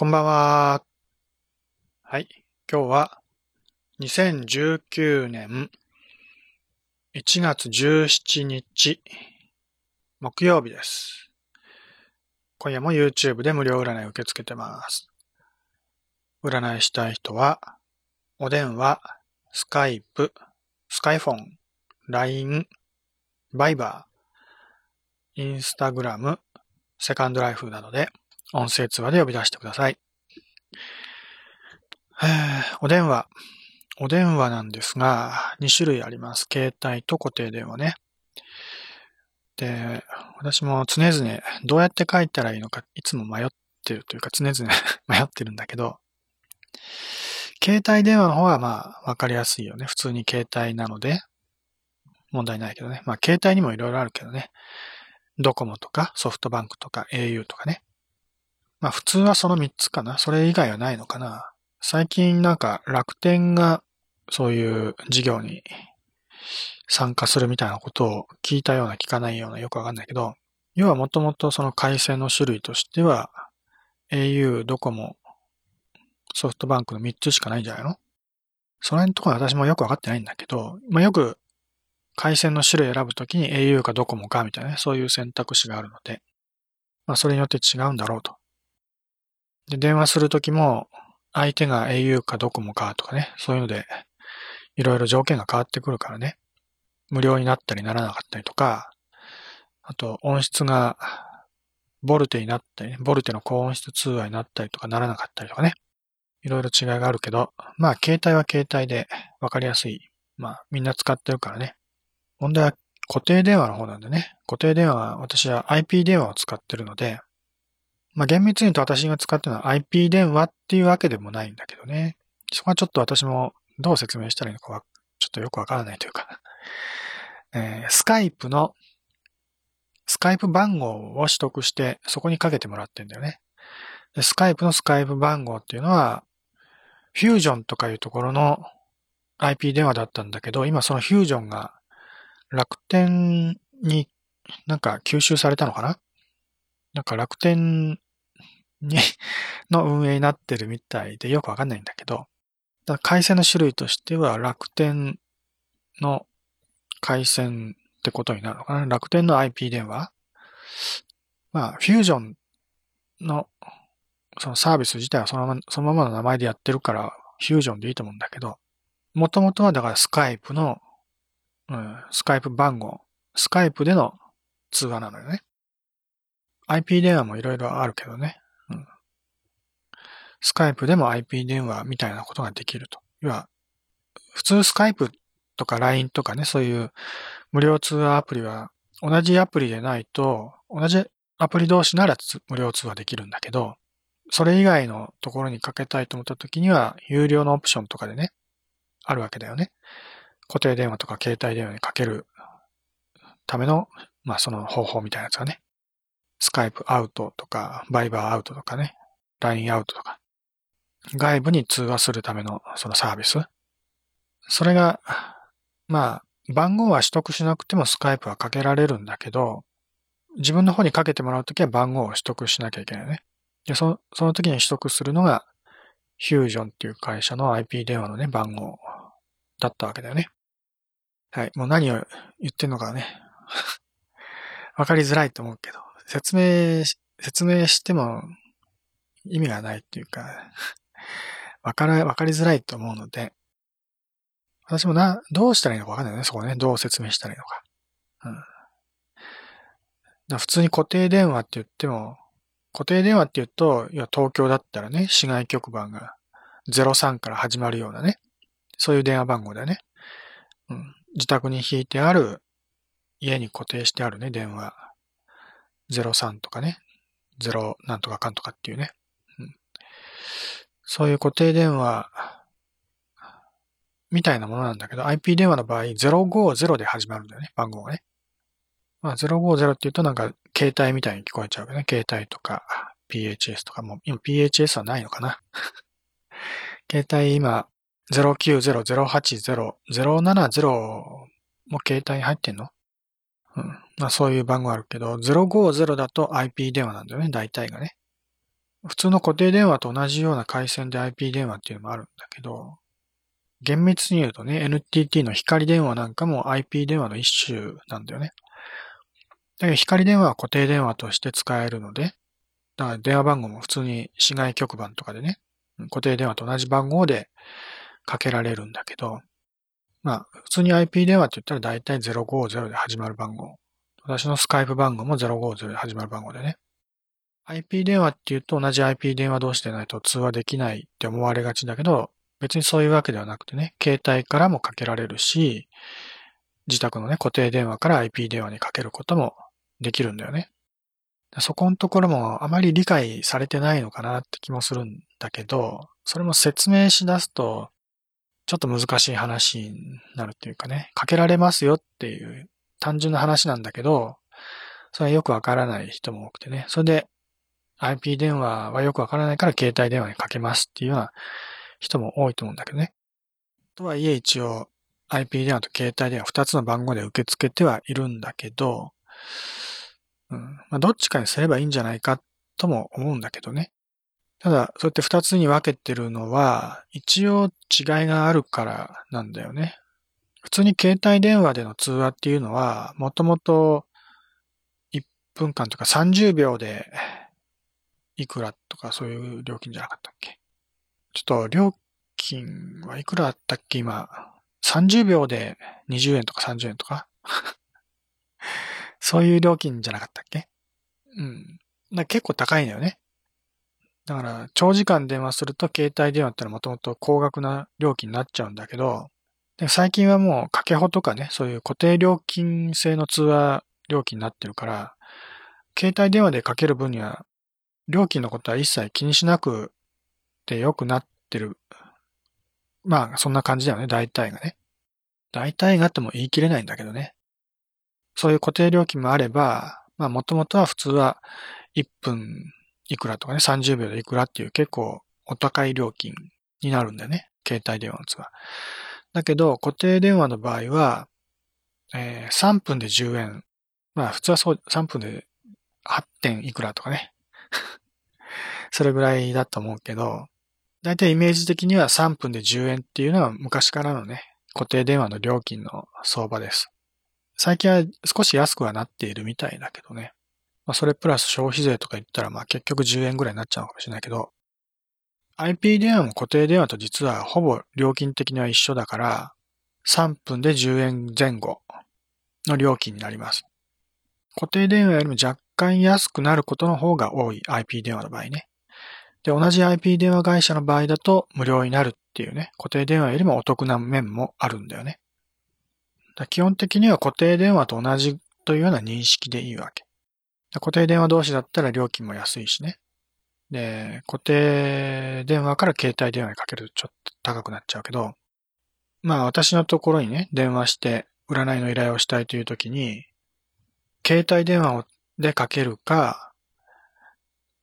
こんばんは。はい。今日は2019年1月17日木曜日です。今夜も YouTube で無料占い受け付けてます。占いしたい人は、お電話、スカイプ、スカイフォン、LINE、バイバー、インスタグラム、セカンドライフなどで音声通話で呼び出してください。お電話。お電話なんですが、2種類あります。携帯と固定電話ね。で、私も常々どうやって書いたらいいのかいつも迷ってるというか常々 迷ってるんだけど、携帯電話の方はまあわかりやすいよね。普通に携帯なので問題ないけどね。まあ携帯にもいろいろあるけどね。ドコモとかソフトバンクとか au とかね。まあ普通はその3つかな。それ以外はないのかな。最近なんか楽天がそういう事業に参加するみたいなことを聞いたような聞かないようなよくわかんないけど、要はもともとその回線の種類としては au、ドコモ、ソフトバンクの3つしかないんじゃないの？その辺のところは私もよくわかってないんだけど、まあよく回線の種類選ぶときに au かドコモかみたいなね、そういう選択肢があるので、まあそれによって違うんだろうと。で、電話するときも、相手が au かドコモかとかね、そういうので、いろいろ条件が変わってくるからね、無料になったりならなかったりとか、あと音質がボルテになったりね、ボルテの高音質通話になったりとかならなかったりとかね、いろいろ違いがあるけど、まあ携帯は携帯でわかりやすい。まあみんな使ってるからね。問題は固定電話の方なんでね。固定電話は私は IP 電話を使ってるので、まあ厳密に言うと私が使ってるのは IP 電話っていうわけでもないんだけどね。そこはちょっと私もどう説明したらいいのかはちょっとよくわからないというか、えースカイプのスカイプ番号を取得してそこにかけてもらってんだよね。でスカイプのスカイプ番号っていうのは、フュージョンとかいうところの IP 電話だったんだけど、今そのフュージョンが楽天になんか吸収されたのかな？なんか楽天にの運営になってるみたいでよくわかんないんだけど、だから回線の種類としては楽天の回線ってことになるのかな？楽天の IP 電話？まあ、フュージョンのそのサービス自体はそのままそのままの名前でやってるから、フュージョンでいいと思うんだけど、もともとはだからスカイプの、うん、スカイプ番号、スカイプでの通話なのよね。IP 電話もいろいろあるけどね。スカイプでも IP 電話みたいなことができると。要は、普通スカイプとか LINE とかね、そういう無料通話アプリは同じアプリでないと、同じアプリ同士なら無料通話できるんだけど、それ以外のところにかけたいと思った時には、有料のオプションとかでね、あるわけだよね。固定電話とか携帯電話にかけるための、まあその方法みたいなやつがね、スカイプアウトとか、バイバーアウトとかね、LINE アウトとか、外部に通話するためのそのサービス。それが、まあ、番号は取得しなくてもスカイプはかけられるんだけど、自分の方にかけてもらうときは番号を取得しなきゃいけないね。で、そのその時に取得するのが、フュージョンっていう会社の IP 電話のね、番号だったわけだよね。はい。もう何を言ってんのかね。わかりづらいと思うけど、説明、説明しても意味がないっていうか、わから、わかりづらいと思うので、私もな、どうしたらいいのかわかんないね、そこね。どう説明したらいいのか。うん。だ普通に固定電話って言っても、固定電話って言うと、いや東京だったらね、市外局番が03から始まるようなね、そういう電話番号だよね。うん。自宅に引いてある、家に固定してあるね、電話。03とかね、0なんとかかんとかっていうね。うん。そういう固定電話、みたいなものなんだけど、IP 電話の場合、050で始まるんだよね、番号がね。まあ、050って言うとなんか、携帯みたいに聞こえちゃうけどね。携帯とか、PHS とかも、今 PHS はないのかな。携帯今、090、080、070も携帯に入ってんの？うん。まあそういう番号あるけど、050だと IP 電話なんだよね、大体がね。普通の固定電話と同じような回線で IP 電話っていうのもあるんだけど、厳密に言うとね、NTT の光電話なんかも IP 電話の一種なんだよね。だけど光電話は固定電話として使えるので、だから電話番号も普通に市外局番とかでね、固定電話と同じ番号でかけられるんだけど、まあ、普通に IP 電話って言ったら大体050で始まる番号。私のスカイプ番号も050で始まる番号でね。IP 電話って言うと同じ IP 電話同士でないと通話できないって思われがちだけど、別にそういうわけではなくてね、携帯からもかけられるし、自宅のね、固定電話から IP 電話にかけることもできるんだよね。そこのところもあまり理解されてないのかなって気もするんだけど、それも説明し出すと、ちょっと難しい話になるっていうかね、かけられますよっていう単純な話なんだけど、それはよくわからない人も多くてね。それで IP 電話はよくわからないから携帯電話にかけますっていうような人も多いと思うんだけどね。とはいえ一応 IP 電話と携帯電話2つの番号で受け付けてはいるんだけど、うん。まあ、どっちかにすればいいんじゃないかとも思うんだけどね。ただ、そうやって2つに分けてるのは、一応違いがあるからなんだよね。普通に携帯電話での通話っていうのは、もともと1分間とか30秒でいくらとかそういう料金じゃなかったっけ？ちょっと料金はいくらだったっけ？今。30秒で20円とか30円とか？そういう料金じゃなかったっけ？うん。だ結構高いんだよね。だから、長時間電話すると携帯電話ってのはもともと高額な料金になっちゃうんだけど、で最近はもう、かけほとかね、そういう固定料金制の通話料金になってるから、携帯電話でかける分には、料金のことは一切気にしなくて良くなってる。まあ、そんな感じだよね、大体がね。大体がっても言い切れないんだけどね。そういう固定料金もあれば、まあ、もともとは普通は1分いくらとかね、30秒でいくらっていう結構お高い料金になるんだよね。携帯電話の通話。だけど、固定電話の場合は、えー、3分で10円。まあ、普通はそう、3分で8点いくらとかね。それぐらいだと思うけど、だいたいイメージ的には3分で10円っていうのは昔からのね、固定電話の料金の相場です。最近は少し安くはなっているみたいだけどね。まあ、それプラス消費税とか言ったら、まあ結局10円ぐらいになっちゃうかもしれないけど、IP 電話も固定電話と実はほぼ料金的には一緒だから、3分で10円前後の料金になります。固定電話よりも若干安くなることの方が多い IP 電話の場合ね。で、同じ IP 電話会社の場合だと無料になるっていうね、固定電話よりもお得な面もあるんだよね。基本的には固定電話と同じというような認識でいいわけ。固定電話同士だったら料金も安いしね。で、固定電話から携帯電話にかけるとちょっと高くなっちゃうけど、まあ私のところにね、電話して占いの依頼をしたいという時に、携帯電話でかけるか、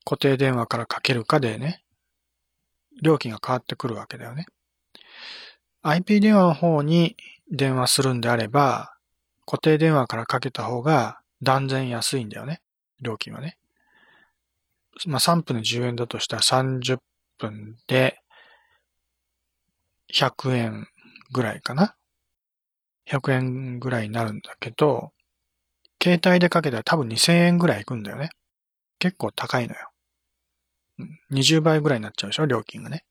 固定電話からかけるかでね、料金が変わってくるわけだよね。IP 電話の方に電話するんであれば、固定電話からかけた方が断然安いんだよね。料金はね。まあ、3分で10円だとしたら30分で100円ぐらいかな。100円ぐらいになるんだけど、携帯でかけたら多分2000円ぐらいいくんだよね。結構高いのよ。20倍ぐらいになっちゃうでしょ料金がね。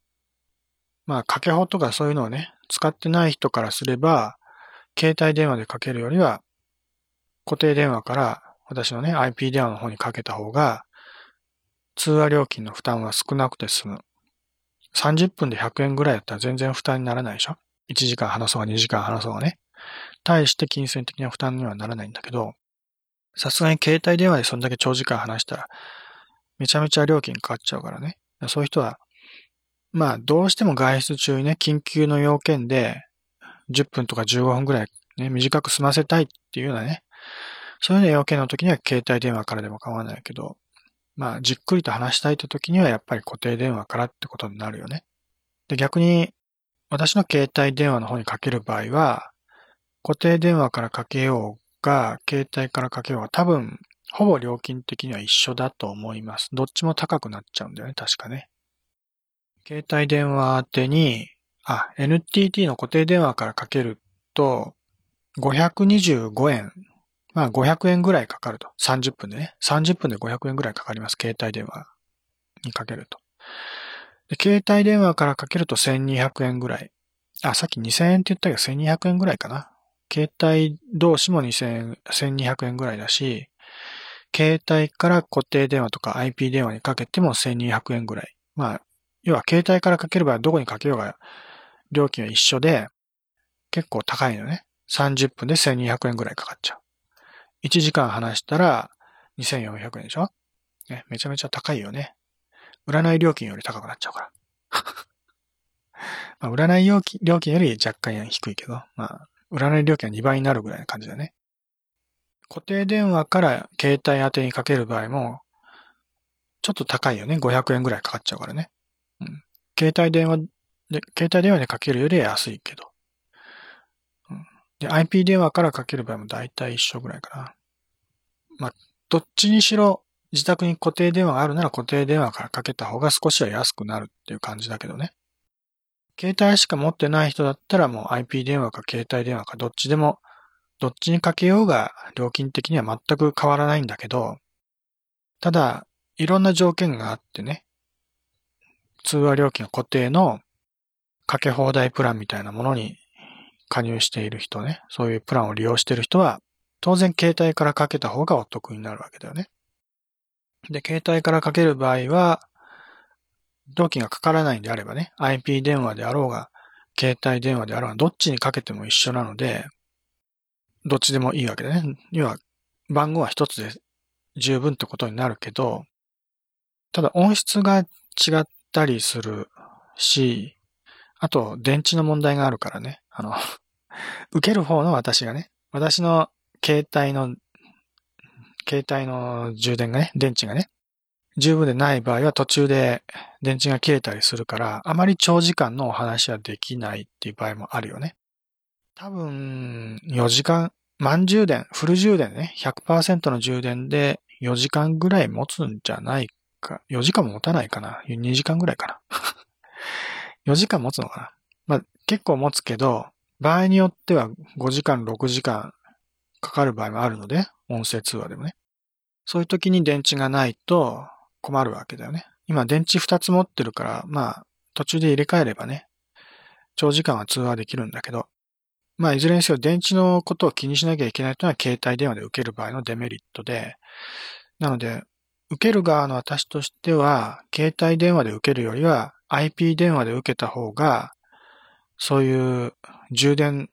まあ、かけほとかそういうのをね、使ってない人からすれば、携帯電話でかけるよりは、固定電話から私のね、IP 電話の方にかけた方が、通話料金の負担は少なくて済む。30分で100円ぐらいだったら全然負担にならないでしょ ?1 時間話そうが2時間話そうがね。対して金銭的な負担にはならないんだけど、さすがに携帯電話でそんだけ長時間話したら、めちゃめちゃ料金かかっちゃうからね。そういう人は、まあ、どうしても外出中にね、緊急の要件で、10分とか15分ぐらいね、短く済ませたいっていうようなね、そういうような要件の時には携帯電話からでも構わないけど、まあ、じっくりと話したいって時にはやっぱり固定電話からってことになるよね。で、逆に、私の携帯電話の方にかける場合は、固定電話からかけようが、携帯からかけようが、多分、ほぼ料金的には一緒だと思います。どっちも高くなっちゃうんだよね、確かね。携帯電話宛てに、あ、NTT の固定電話からかけると、525円。まあ500円ぐらいかかると。30分でね。30分で500円ぐらいかかります。携帯電話にかけると。で携帯電話からかけると1200円ぐらい。あ、さっき2000円って言ったけど1200円ぐらいかな。携帯同士も2000円、1200円ぐらいだし、携帯から固定電話とか IP 電話にかけても1200円ぐらい。まあ、要は携帯からかければどこにかけようが料金は一緒で、結構高いのね。30分で1200円ぐらいかかっちゃう。1時間話したら2400円でしょ？ね、めちゃめちゃ高いよね。占い料金より高くなっちゃうから。まあ、占い料金より若干低いけど、まあ、占い料金は2倍になるぐらいな感じだね。固定電話から携帯宛てにかける場合も、ちょっと高いよね。500円ぐらいかかっちゃうからね。うん。携帯電話で、携帯電話でかけるより安いけど。うん。で、IP 電話からかける場合も大体一緒ぐらいかな。まあ、どっちにしろ自宅に固定電話があるなら固定電話からかけた方が少しは安くなるっていう感じだけどね。携帯しか持ってない人だったらもう IP 電話か携帯電話かどっちでも、どっちにかけようが料金的には全く変わらないんだけど、ただ、いろんな条件があってね、通話料金は固定のかけ放題プランみたいなものに加入している人ね、そういうプランを利用している人は、当然携帯からかけた方がお得になるわけだよね。で、携帯からかける場合は、料金がかからないんであればね、IP 電話であろうが、携帯電話であろうが、どっちにかけても一緒なので、どっちでもいいわけだね。要は、番号は一つで十分ってことになるけど、ただ音質が違ったりするし、あと、電池の問題があるからね。あの 受ける方の私がね、私の携帯の、携帯の充電がね、電池がね、十分でない場合は途中で電池が切れたりするから、あまり長時間のお話はできないっていう場合もあるよね。多分、4時間、満充電、フル充電ね、100%の充電で4時間ぐらい持つんじゃないか。4時間も持たないかな。2時間ぐらいかな。4時間持つのかな。まあ、結構持つけど、場合によっては5時間、6時間かかる場合もあるので、音声通話でもね。そういう時に電池がないと、困るわけだよね。今電池2つ持ってるから、まあ、途中で入れ替えればね、長時間は通話できるんだけど、まあ、いずれにせよ電池のことを気にしなきゃいけないというのは携帯電話で受ける場合のデメリットで、なので、受ける側の私としては、携帯電話で受けるよりは IP 電話で受けた方が、そういう充電、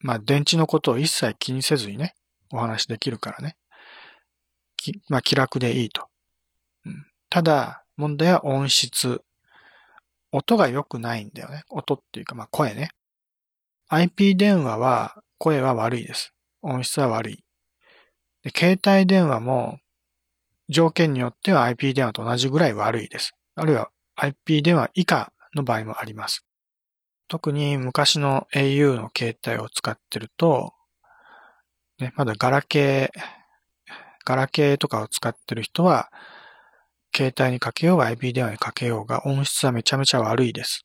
まあ電池のことを一切気にせずにね、お話できるからね。まあ気楽でいいと。ただ、問題は音質。音が良くないんだよね。音っていうか、まあ声ね。IP 電話は声は悪いです。音質は悪い。で携帯電話も条件によっては IP 電話と同じぐらい悪いです。あるいは IP 電話以下の場合もあります。特に昔の au の携帯を使ってると、ね、まだガラケー、ガラケーとかを使ってる人は、携帯にかけようが IP 電話にかけようが音質はめちゃめちゃ悪いです。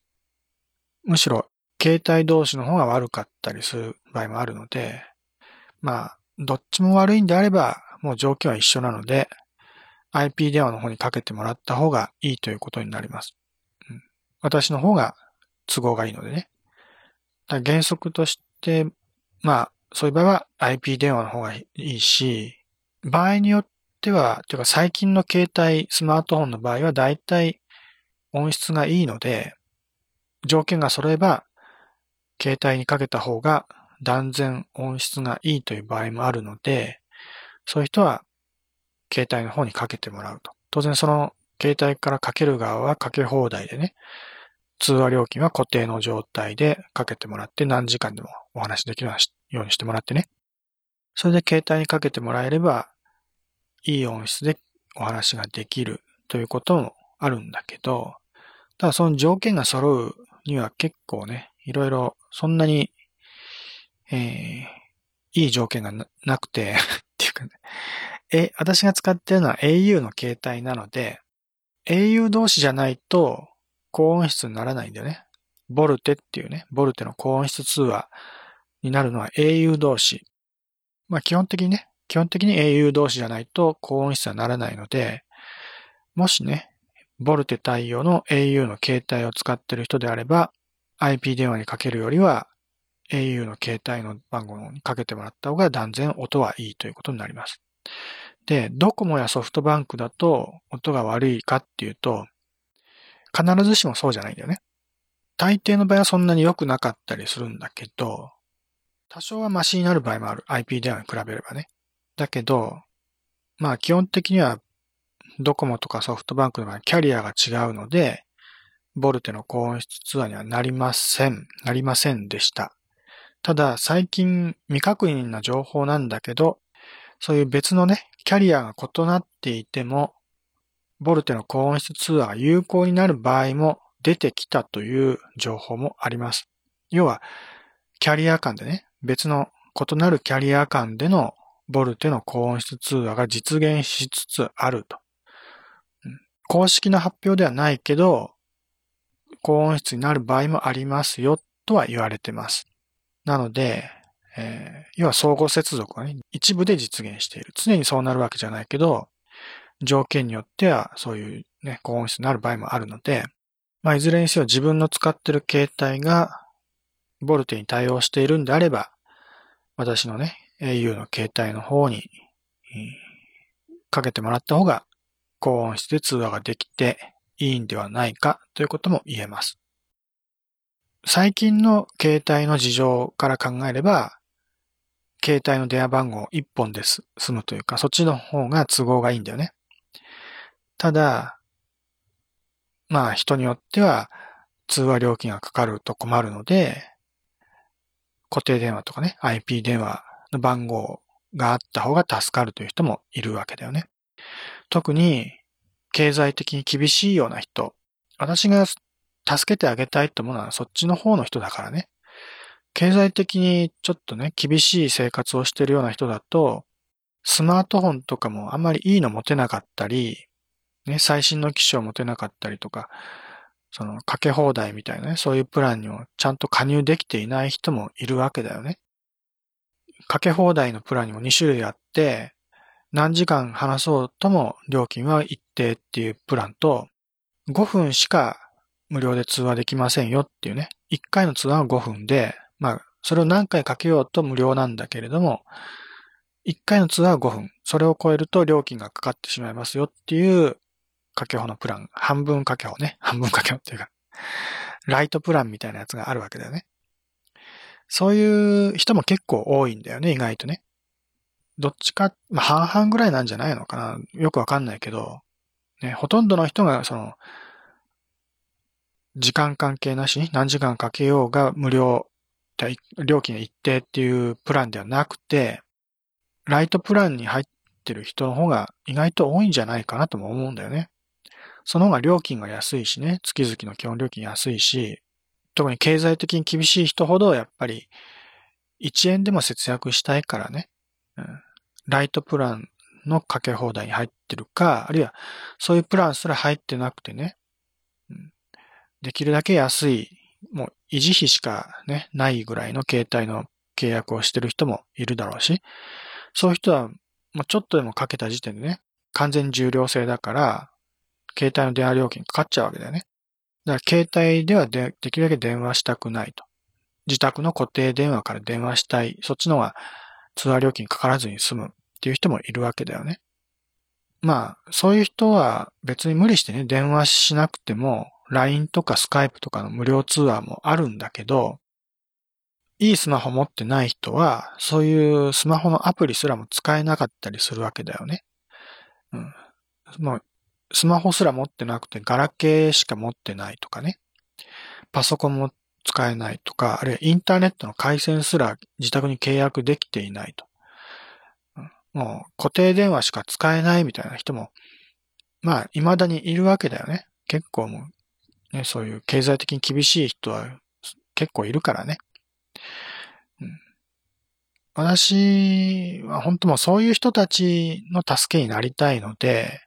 むしろ携帯同士の方が悪かったりする場合もあるので、まあ、どっちも悪いんであれば、もう条件は一緒なので、IP 電話の方にかけてもらった方がいいということになります。うん、私の方が都合がいいのでね。原則として、まあ、そういう場合は IP 電話の方がいいし、場合によっては、というか最近の携帯、スマートフォンの場合は大体音質がいいので、条件が揃えば、携帯にかけた方が断然音質がいいという場合もあるので、そういう人は携帯の方にかけてもらうと。当然その携帯からかける側はかけ放題でね、通話料金は固定の状態でかけてもらって何時間でもお話できるようにしてもらってね。それで携帯にかけてもらえればいい音質でお話ができるということもあるんだけど、ただその条件が揃うには結構ね、いろいろそんなに、えー、いい条件がなくて っていうかね、え、私が使ってるのは au の携帯なので、au 同士じゃないと高音質にならないんだよね。ボルテっていうね、ボルテの高音質通話になるのは au 同士。まあ基本的にね、基本的に au 同士じゃないと高音質はならないので、もしね、ボルテ対応の au の携帯を使ってる人であれば、IP 電話にかけるよりは au の携帯の番号にかけてもらった方が断然音はいいということになります。で、ドコモやソフトバンクだと音が悪いかっていうと、必ずしもそうじゃないんだよね。大抵の場合はそんなに良くなかったりするんだけど、多少はマシになる場合もある。IP 電話に比べればね。だけど、まあ基本的にはドコモとかソフトバンクの場合キャリアが違うので、ボルテの高音質ツアーにはなりません。なりませんでした。ただ最近未確認な情報なんだけど、そういう別のね、キャリアが異なっていても、ボルテの高音質ツアーが有効になる場合も出てきたという情報もあります。要は、キャリア間でね、別の異なるキャリア間でのボルテの高音質通話が実現しつつあると。公式な発表ではないけど、高音質になる場合もありますよとは言われてます。なので、えー、要は相互接続がね、一部で実現している。常にそうなるわけじゃないけど、条件によってはそういうね、高音質になる場合もあるので、まあ、いずれにせよ自分の使ってる携帯がボルテに対応しているんであれば、私のね、au の携帯の方に、かけてもらった方が高音質で通話ができていいんではないかということも言えます。最近の携帯の事情から考えれば、携帯の電話番号1本で済むというか、そっちの方が都合がいいんだよね。ただ、まあ人によっては通話料金がかかると困るので、固定電話とかね、IP 電話の番号があった方が助かるという人もいるわけだよね。特に経済的に厳しいような人、私が助けてあげたいと思うのはそっちの方の人だからね。経済的にちょっとね、厳しい生活をしてるような人だと、スマートフォンとかもあんまりいいの持てなかったり、ね、最新の機種を持てなかったりとか、そのかけ放題みたいなね、そういうプランにもちゃんと加入できていない人もいるわけだよね。かけ放題のプランにも2種類あって、何時間話そうとも料金は一定っていうプランと、5分しか無料で通話できませんよっていうね。1回の通話は5分で、まあ、それを何回かけようと無料なんだけれども、1回の通話は5分。それを超えると料金がかかってしまいますよっていうかけほのプラン、半分かけほね。半分かけほっていうか、ライトプランみたいなやつがあるわけだよね。そういう人も結構多いんだよね、意外とね。どっちか、まあ半々ぐらいなんじゃないのかな。よくわかんないけど、ね、ほとんどの人がその、時間関係なしに何時間かけようが無料、料金一定っていうプランではなくて、ライトプランに入ってる人の方が意外と多いんじゃないかなとも思うんだよね。その方が料金が安いしね、月々の基本料金安いし、特に経済的に厳しい人ほどやっぱり1円でも節約したいからね、うん、ライトプランのかけ放題に入ってるか、あるいはそういうプランすら入ってなくてね、できるだけ安い、もう維持費しかね、ないぐらいの携帯の契約をしてる人もいるだろうし、そういう人はもうちょっとでもかけた時点でね、完全重量制だから、携帯の電話料金かかっちゃうわけだよね。だから携帯ではでできるだけ電話したくないと。自宅の固定電話から電話したい。そっちの方が通話料金かからずに済むっていう人もいるわけだよね。まあ、そういう人は別に無理してね、電話しなくても、LINE とか Skype とかの無料通話もあるんだけど、いいスマホ持ってない人は、そういうスマホのアプリすらも使えなかったりするわけだよね。うん。もうスマホすら持ってなくて、ガラケーしか持ってないとかね。パソコンも使えないとか、あるいはインターネットの回線すら自宅に契約できていないと。もう固定電話しか使えないみたいな人も、まあ、未だにいるわけだよね。結構もう、ね、そういう経済的に厳しい人は結構いるからね。うん、私は本当もそういう人たちの助けになりたいので、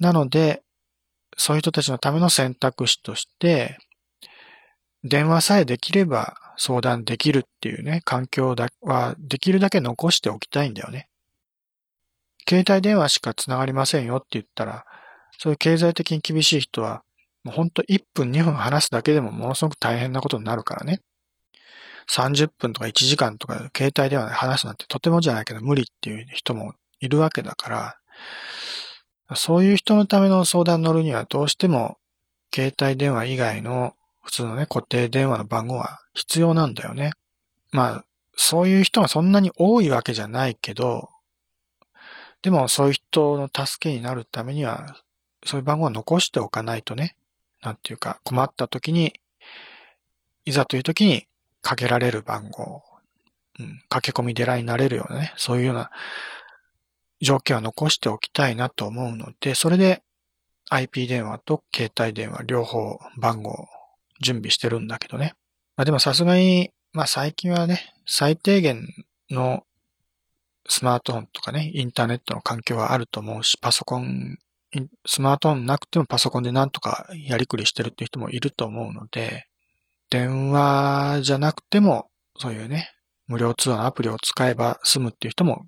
なので、そういう人たちのための選択肢として、電話さえできれば相談できるっていうね、環境だはできるだけ残しておきたいんだよね。携帯電話しか繋がりませんよって言ったら、そういう経済的に厳しい人は、もうほんと1分2分話すだけでもものすごく大変なことになるからね。30分とか1時間とか携帯電話で話すなんてとてもじゃないけど無理っていう人もいるわけだから、そういう人のための相談乗るにはどうしても携帯電話以外の普通のね、固定電話の番号は必要なんだよね。まあ、そういう人がそんなに多いわけじゃないけど、でもそういう人の助けになるためには、そういう番号は残しておかないとね、なんていうか困った時に、いざという時にかけられる番号、うん、駆け込み寺になれるようなね、そういうような条件は残しておきたいなと思うので、それで IP 電話と携帯電話両方番号準備してるんだけどね。まあでもさすがに、まあ最近はね、最低限のスマートフォンとかね、インターネットの環境はあると思うし、パソコン、スマートフォンなくてもパソコンでなんとかやりくりしてるっていう人もいると思うので、電話じゃなくても、そういうね、無料通話のアプリを使えば済むっていう人も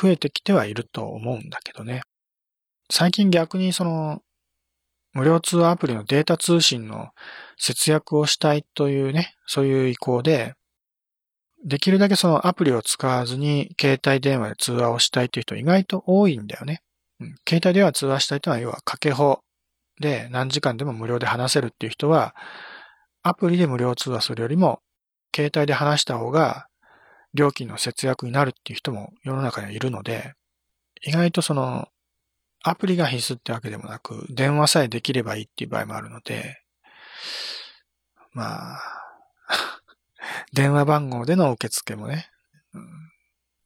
増えてきてはいると思うんだけどね。最近逆にその、無料通話アプリのデータ通信の節約をしたいというね、そういう意向で、できるだけそのアプリを使わずに携帯電話で通話をしたいという人意外と多いんだよね。うん、携帯電話通話したいというのは要はかけ法で何時間でも無料で話せるっていう人は、アプリで無料通話するよりも、携帯で話した方が料金の節約になるっていう人も世の中にはいるので、意外とその、アプリが必須ってわけでもなく、電話さえできればいいっていう場合もあるので、まあ、電話番号での受付もね、うん、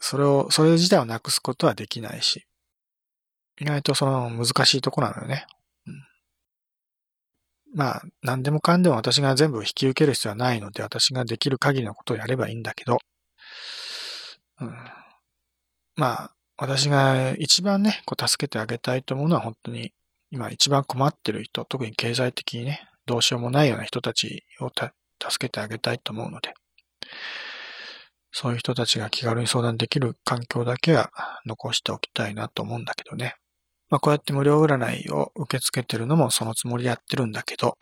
それを、それ自体をなくすことはできないし、意外とその難しいとこなのよね。うん、まあ、何でもかんでも私が全部引き受ける必要はないので、私ができる限りのことをやればいいんだけど、うん、まあ、私が一番ね、こう助けてあげたいと思うのは本当に今一番困ってる人、特に経済的にね、どうしようもないような人たちを助けてあげたいと思うので、そういう人たちが気軽に相談できる環境だけは残しておきたいなと思うんだけどね。まあこうやって無料占いを受け付けてるのもそのつもりでやってるんだけど、